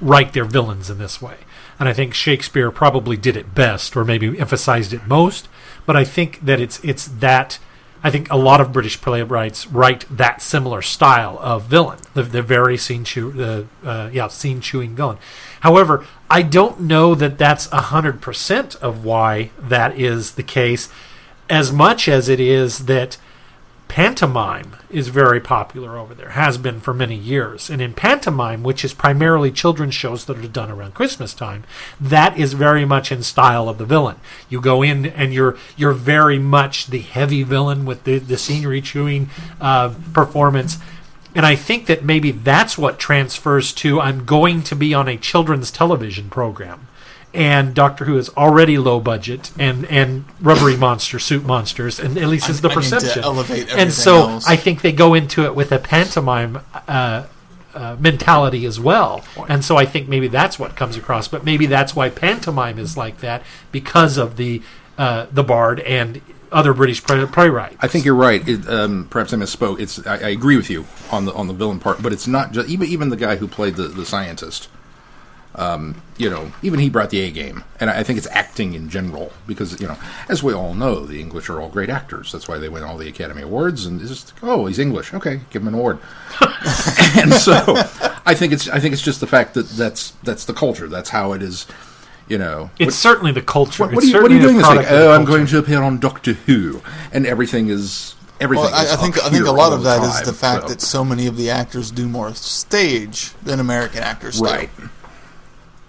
write their villains in this way. And I think Shakespeare probably did it best or maybe emphasized it most, but I think that it's it's that I think a lot of British playwrights write that similar style of villain, the, the very scene chew, the uh, yeah scene chewing villain. However, I don't know that that's hundred percent of why that is the case, as much as it is that pantomime is very popular over there, has been for many years. And in pantomime, which is primarily children's shows that are done around Christmas time, that is very much in style of the villain. You go in and you're you're very much the heavy villain with the, the scenery chewing uh, performance. And I think that maybe that's what transfers to I'm going to be on a children's television program and Doctor Who is already low budget and and rubbery monster suit monsters, and at least is the I need to perception. elevate everything and so else. I think they go into it with a pantomime uh, uh, mentality as well, and so I think maybe that's what comes across. But maybe that's why pantomime is like that because of the uh, the Bard and other British play- playwrights. I think you're right. It, um, perhaps I misspoke. It's I, I agree with you on the on the villain part, but it's not just even even the guy who played the the scientist. Um, you know, even he brought the A game, and I I think it's acting in general because you know, as we all know, the English are all great actors. That's why they win all the Academy Awards. And it's just oh, he's English. Okay, give him an award. and so, I think it's I think it's just the fact that that's that's the culture. That's how it is. You know, it's certainly the culture. what, what, are you, what are you doing this week? product of Oh, I'm going to appear on Doctor Who, and everything is everything. Well, I, I think I think a lot of that is time, the fact so- that so many of the actors do more stage than American actors do.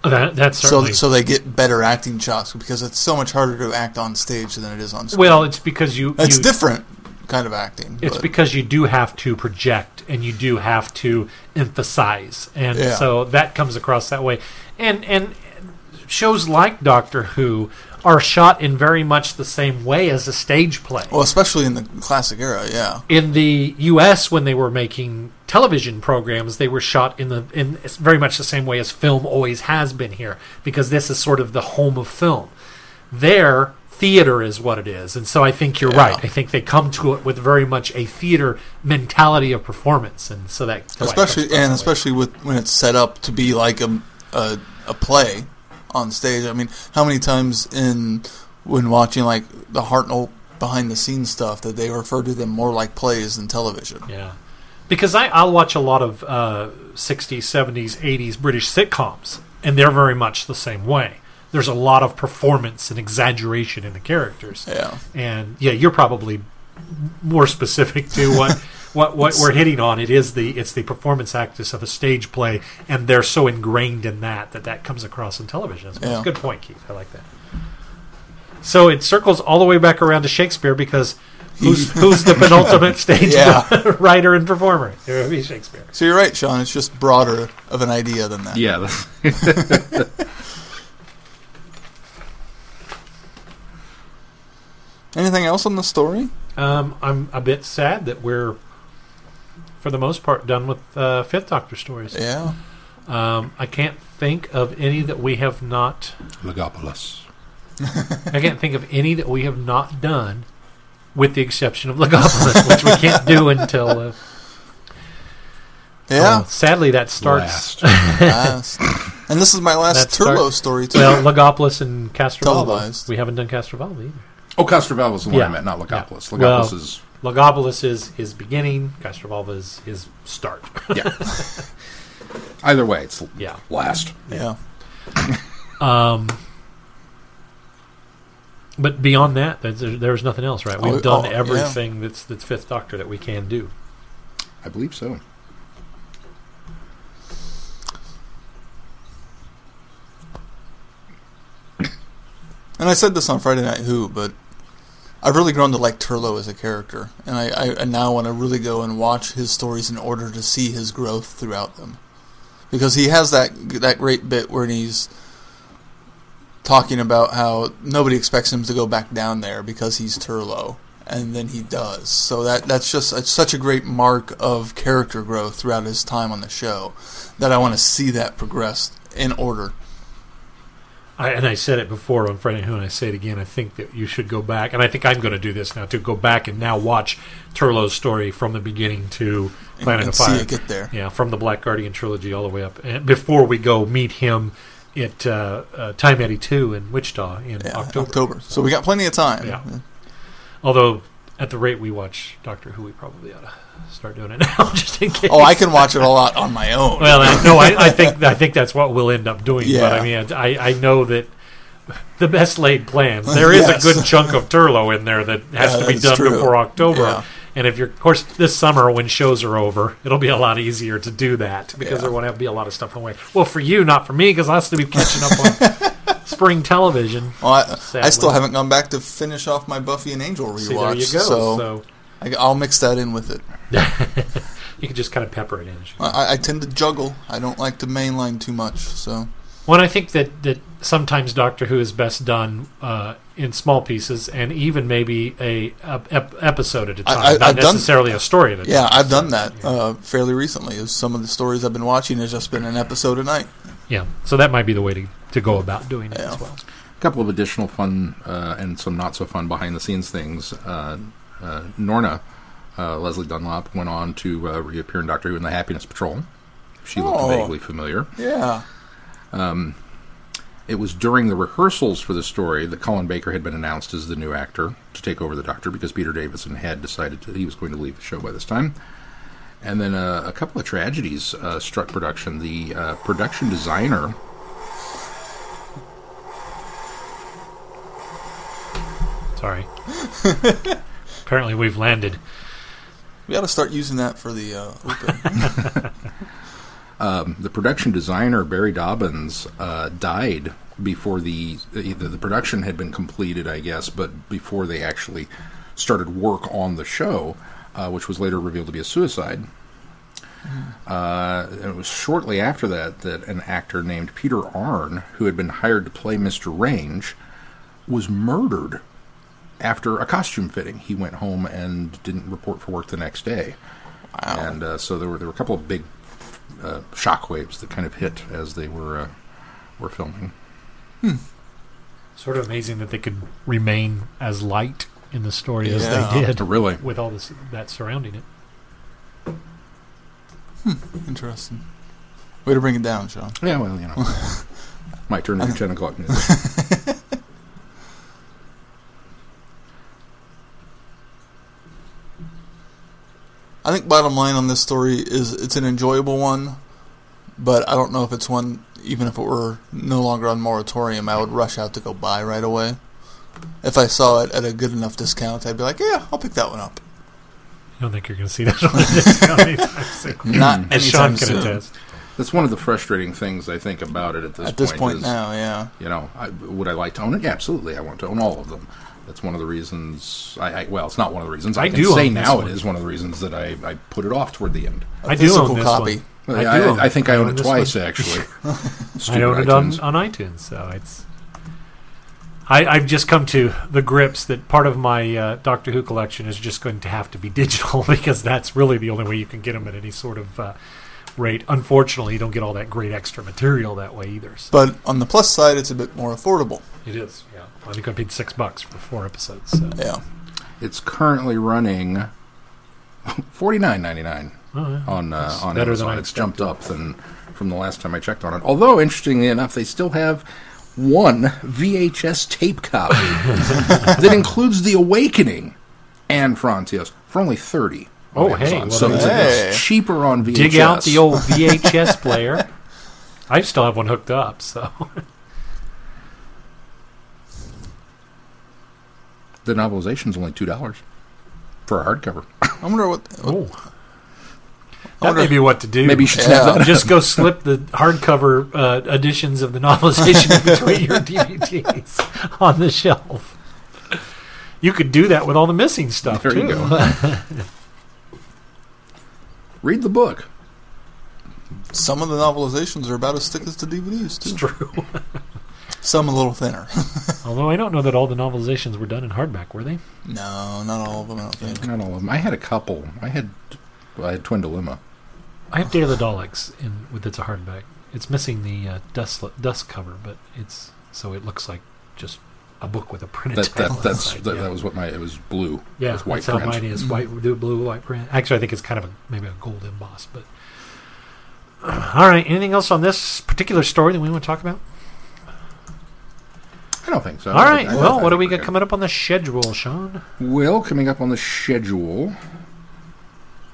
Right. That, that's So so they get better acting chops because it's so much harder to act on stage than it is on screen. well. It's because you it's you, different kind of acting. It's but- because you do have to project and you do have to emphasize, and Yeah. so that comes across that way. And and shows like Doctor Who are shot in very much the same way as a stage play. well, especially in the classic era, yeah. in the U.S., when they were making television programs, they were shot in the in very much the same way as film always has been here, because this is sort of the home of film. There, theater is what it is, and so I think you're Yeah. right. I think they come to it with very much a theater mentality of performance, and so that especially and especially with when it's set up to be like a a, a play on stage. I mean, how many times in when watching like the Hartnell behind the scenes stuff that they refer to them more like plays than television. Yeah. Because I, I'll watch a lot of uh, 60s, 70s, 80s British sitcoms, and they're very much the same way. There's a lot of performance and exaggeration in the characters. Yeah. And yeah, you're probably more specific to what what what we're hitting on. It is the it's the performance actus of a stage play, and they're so ingrained in that that that comes across in television. as well. It's Yeah. a good point, Keith. I like that. So it circles all the way back around to Shakespeare because who's who's the penultimate stage Yeah. writer and performer? It would be Shakespeare. So you're right, Sean. It's just broader of an idea than that. Yeah, Anything else on the story? Um, I'm a bit sad that we're, for the most part, done with uh, Fifth Doctor stories. Yeah. Um, I can't think of any that we have not. Logopolis. I can't think of any that we have not done, with the exception of Logopolis, which we can't do until. Uh, Yeah. oh, sadly, that starts. Last. Last. And this is my last That start- Turlough story too. Well, Logopolis and Castrovalva. Televised. We haven't done Castrovalva either. Oh, Castrovalva was the one Yeah. I meant, not Logopolis. Yeah. Logopolis Well- is Logopolis is his beginning. Castrovalva is his start. yeah. Either way, it's yeah. last. yeah. Um, but beyond that, there's, there's nothing else, right? We've Oh, done oh, yeah. everything that's that's Fifth Doctor that we can do. I believe so. And I said this on Friday Night Who, but I've really grown to like Turlough as a character, and I, I, I now want to really go and watch his stories in order to see his growth throughout them, because he has that that great bit where he's talking about how nobody expects him to go back down there because he's Turlough, and then he does. So that that's just it's such a great mark of character growth throughout his time on the show that I want to see that progress in order. I, and I said it before on Friday Who, and I say it again. I think that you should go back, and I think I'm going to do this now to go back and now watch Turlough's story from the beginning to Planet and of see Fire. it get there. Yeah, from the Black Guardian trilogy all the way up, and before we go meet him at uh, uh, Time 82 in Wichita in Yeah, October. So we got plenty of time. Yeah. Although, at the rate we watch Doctor Who, we probably ought to start doing it now, just in case. Oh, I can watch it a lot on my own. Well, I, no, I, I think I think that's what we'll end up doing. But Yeah. I mean, I, I know that the best laid plans. There is Yes. a good chunk of Turlough in there that has Yeah, to be done true. before October. And if you're, of course, this summer when shows are over, it'll be a lot easier to do that because Yeah. there won't have to be a lot of stuff in the way. Well, for you, not for me, because I have to be catching up on spring television. Well, I, I still haven't gone back to finish off my Buffy and Angel rewatch. See, there you go. So, So, I, I'll mix that in with it. you can just kind of pepper it in. I, I tend to juggle. I don't like to mainline too much. So Well, I think that, that sometimes Doctor Who is best done uh, in small pieces, and even maybe a, a ep- episode at a time, I- not I've done- necessarily a story at a yeah, time. I've done that uh, fairly recently. Is some of the stories I've been watching has just been an episode a night. Yeah, so that might be the way to, to go about doing it Yeah. as well. A couple of additional fun uh, and some not so fun behind the scenes things. Uh, uh, Norna, uh, Lesley Dunlop, went on to uh, reappear in Doctor Who in the Happiness Patrol. She looked Oh. vaguely familiar. Yeah. It was during the rehearsals for the story that Colin Baker had been announced as the new actor to take over the Doctor because Peter Davison had decided that he was going to leave the show by this time. And then uh, a couple of tragedies uh, struck production. The uh, production designer, Sorry. Apparently, we've landed. We got to start using that for the uh, open. the production designer Barrie Dobbins uh, died before the, the the production had been completed, I guess, but before they actually started work on the show, uh, which was later revealed to be a suicide. Uh, it was shortly after that that an actor named Peter Arne, who had been hired to play Mr. Range, was murdered after a costume fitting. He went home and didn't report for work the next day. Wow. And uh, so there were there were a couple of big uh, shockwaves that kind of hit as they were uh, were filming. Sort of amazing that they could remain as light in the story as they did Really, with all this that surrounding it. Interesting. Way to bring it down, Sean. yeah. Well, you know, My turn to do 10 o'clock news. I think bottom line on this story is it's an enjoyable one, but I don't know if it's one. Even if it were no longer on moratorium, I would rush out to go buy right away. If I saw it at a good enough discount, I'd be like, "Yeah, I'll pick that one up." I don't think you're going to see that on the discount anytime soon. Not As Sean anytime can soon. attest. That's one of the frustrating things I think about it at this point. At this point. point is, now, yeah. You know, I, would I like to own it? Yeah, absolutely. I want to own all of them. That's one of the reasons. I, I well, it's not one of the reasons. I, I can do say now it is one of the reasons that I, I put it off toward the end. A I do physical own this copy. one. Well, I yeah, own I, think I I own own it twice one. actually. I own it on, iTunes. on iTunes, so it's. I, I've just come to the grips that part of my uh, Doctor Who collection is just going to have to be digital because that's really the only way you can get them at any sort of uh, rate. Unfortunately, you don't get all that great extra material that way either. So But on the plus side, it's a bit more affordable. It is, yeah. I think I paid six bucks for four episodes. So. Yeah. It's currently running forty nine ninety nine Oh, yeah. on uh, on better than Amazon. I It's jumped up than from the last time I checked on it. Although interestingly enough, they still have one VHS tape copy that includes The Awakening and Frontios for only thirty. Oh, hey, well, so it's, Hey. it's cheaper on VHS. Dig out the old VHS player. I still have one hooked up, so The novelization's only two dollars for a hardcover. I wonder what. what oh, I that wonder may be what to do. Maybe you should Yeah. that. just go slip the hardcover uh, editions of the novelization between your DVDs on the shelf. You could do that with all the missing stuff There too. you go. Read the book. some of the novelizations are about as thick as the DVDs it's true. Some a little thinner. Although I don't know that all the novelizations were done in hardback, were they? no, not all of them. I don't think. Not all of them. I had a couple. I had, well, I had Twin Dilemma. I have Day of the Daleks in with it's a hardback. It's missing the uh, dust dust cover, but it's so it looks like just a book with a printed That, title that that's inside, that, yeah. that was what my it was blue. Yeah, it was white that's how mine is. White, do blue, white print. Actually, I think it's kind of a, maybe a gold emboss. But all right, anything else on this particular story that we want to talk about? I don't think so. all right. I- I- well, what do we we're got coming up on the schedule, Sean? Well, coming up on the schedule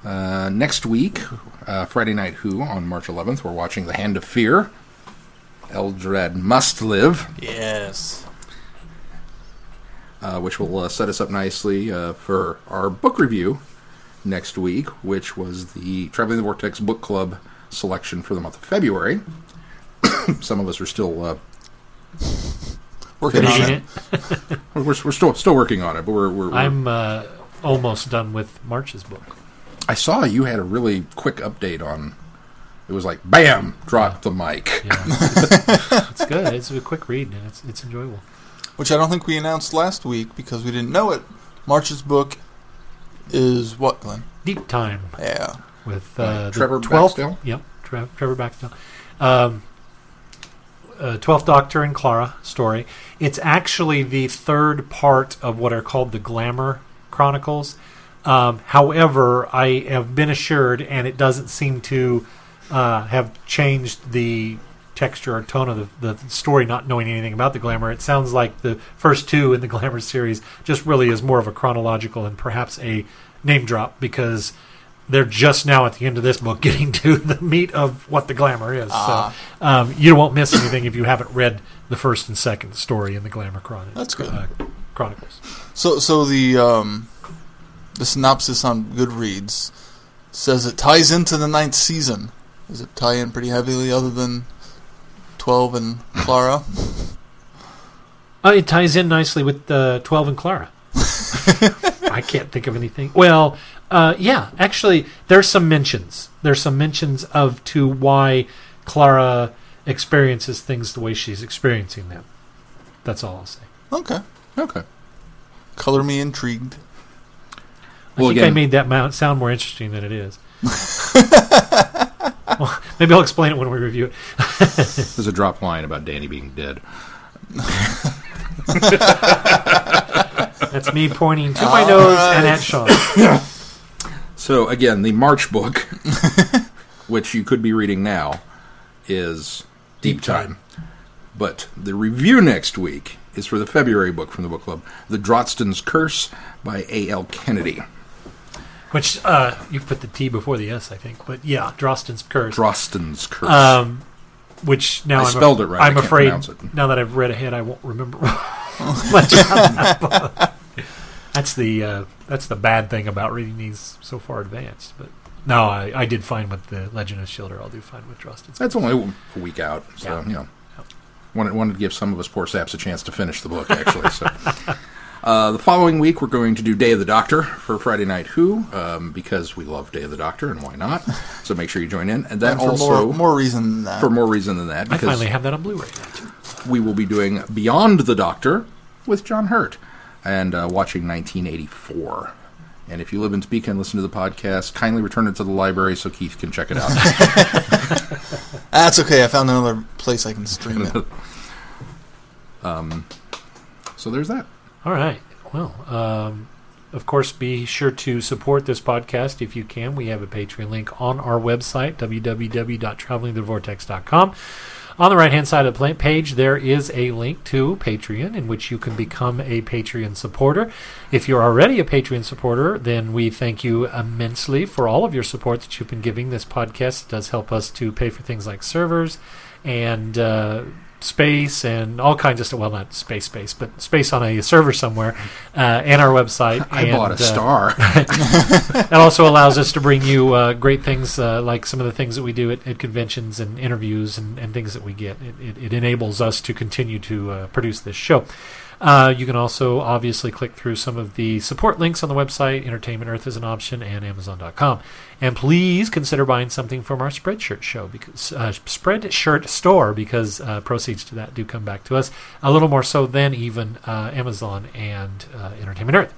uh, next week, uh, Friday Night Who on March 11th. We're watching The Hand of Fear. Eldrad Must Live, Yes. uh, which will uh, set us up nicely uh, for our book review next week, which was the Traveling the Vortex Book Club selection for the month of February. Some of us are still uh, Working on it. it. we're, we're still still working on it, but we're, we're, we're I'm uh, almost done with March's book. I saw you had a really quick update on. It was like bam, drop the mic. Yeah, it's good. It's a quick read and it's it's enjoyable. Which I don't think we announced last week because we didn't know it. March's book is what, Glenn? Deep time. Yeah. with uh, Uh, Trevor 12th, Baxendale? Yep, Tre- Trevor Baxendale. Um, uh, Twelfth Doctor and Clara story. It's actually the third part of what are called the Glamour Chronicles. Um, however, I have been assured, and it doesn't seem to uh, have changed the texture or tone of the, the story. Not knowing anything about the Glamour, it sounds like the first two in the Glamour series just really is more of a chronological and perhaps a name drop because they're just now at the end of this book getting to the meat of what the glamour is. Ah. So um, you won't miss anything if you haven't read the first and second story in the Glamour Chron- That's good. Uh, Chronicles. So, so the um, the synopsis on Goodreads says it ties into the ninth season. Does it tie in pretty heavily, other than twelve and Clara? Uh, it ties in nicely with uh, 12 and Clara. I can't think of anything. Well, uh, yeah, actually, there's some mentions. There's some mentions of to why Clara experiences things the way she's experiencing them. That's all I'll say. Okay, Okay. color me intrigued. I Well, think I made that mount sound more interesting than it is. well, maybe I'll explain it when we review it. There's a drop line about Danny being dead. That's me pointing to my All nose right. and at Sean. So again, the March book, which you could be reading now, is Deep Time. But the review next week is for the February book from the book club, The Drotston's Curse by A.L. Kennedy. Which uh, you put the T before the S, I think. But yeah, Drosten's curse. Drotston's Curse. um, which now I I'm spelled it right. I'm afraid now that I've read ahead, I won't remember much about that book. That's the uh, that's the bad thing about reading these so far advanced. But no, I, I did fine with the Legend of Shilder. I'll do fine with Drosten's. That's only a week out, so Yeah. you know. Wanted, wanted to give some of us poor saps a chance to finish the book, actually. so, uh, the following week we're going to do Day of the Doctor for Friday Night Who, um, because we love Day of the Doctor, and why not? So make sure you join in, and that And for also more, more reason than that. for more reason than that, I because finally have that on Blu-ray too. we will be doing Beyond the Doctor with John Hurt and uh, watching 1984. And if you live in Topeka and listen to the podcast, kindly return it to the library so Keith can check it out. That's okay. I found another place I can stream it. um, so there's that. All right. Well, um, of course, be sure to support this podcast if you can. We have a Patreon link on our website, www.travelingthevortex.com. On the right hand side of the page, there is a link to Patreon in which you can become a Patreon supporter. If you're already a Patreon supporter, then we thank you immensely for all of your support that you've been giving this podcast. It does help us to pay for things like servers and uh, space and all kinds of stuff. Well, not space, space, but space on a server somewhere uh, and our website. I and, bought a uh, star. that also allows us to bring you uh, great things uh, like some of the things that we do at, at conventions and interviews and, and things that we get. It, it, it enables us to continue to uh, produce this show. Uh, you can also obviously click through some of the support links on the website. Entertainment Earth is an option, and Amazon.com. And please consider buying something from our Spreadshirt show because uh, Spreadshirt store because uh, proceeds to that do come back to us a little more so than even uh, Amazon and uh, Entertainment Earth.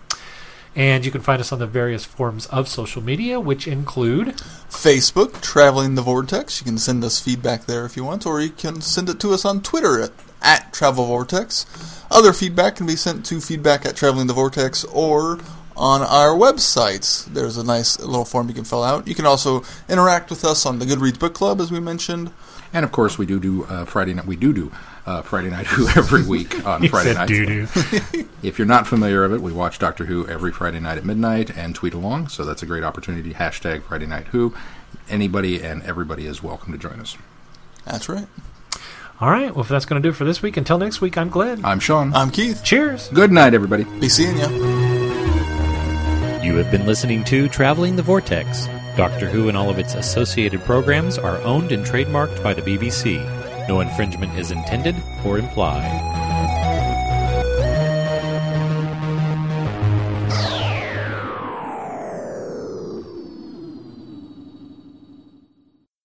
And you can find us on the various forms of social media, which include Facebook, Traveling the Vortex. You can send us feedback there if you want, or you can send it to us on Twitter at, at Travel Vortex. Other feedback can be sent to feedback at Traveling the Vortex or on our websites. There's a nice little form you can fill out. You can also interact with us on the Goodreads Book Club, as we mentioned. And of course, we do do uh, Friday night. We do do uh, Friday Night Who every week on Friday night. doo-doo. If you're not familiar with it, we watch Doctor Who every Friday night at midnight and tweet along. So that's a great opportunity. Hashtag Friday Night Who. Anybody and everybody is welcome to join us. That's right. All right. Well, if that's going to do it for this week, until next week, I'm Glenn. I'm Sean. I'm Keith. Cheers. Good night, everybody. Be seeing ya. You have been listening to Traveling the Vortex. Doctor Who and all of its associated programs are owned and trademarked by the BBC. No infringement is intended or implied.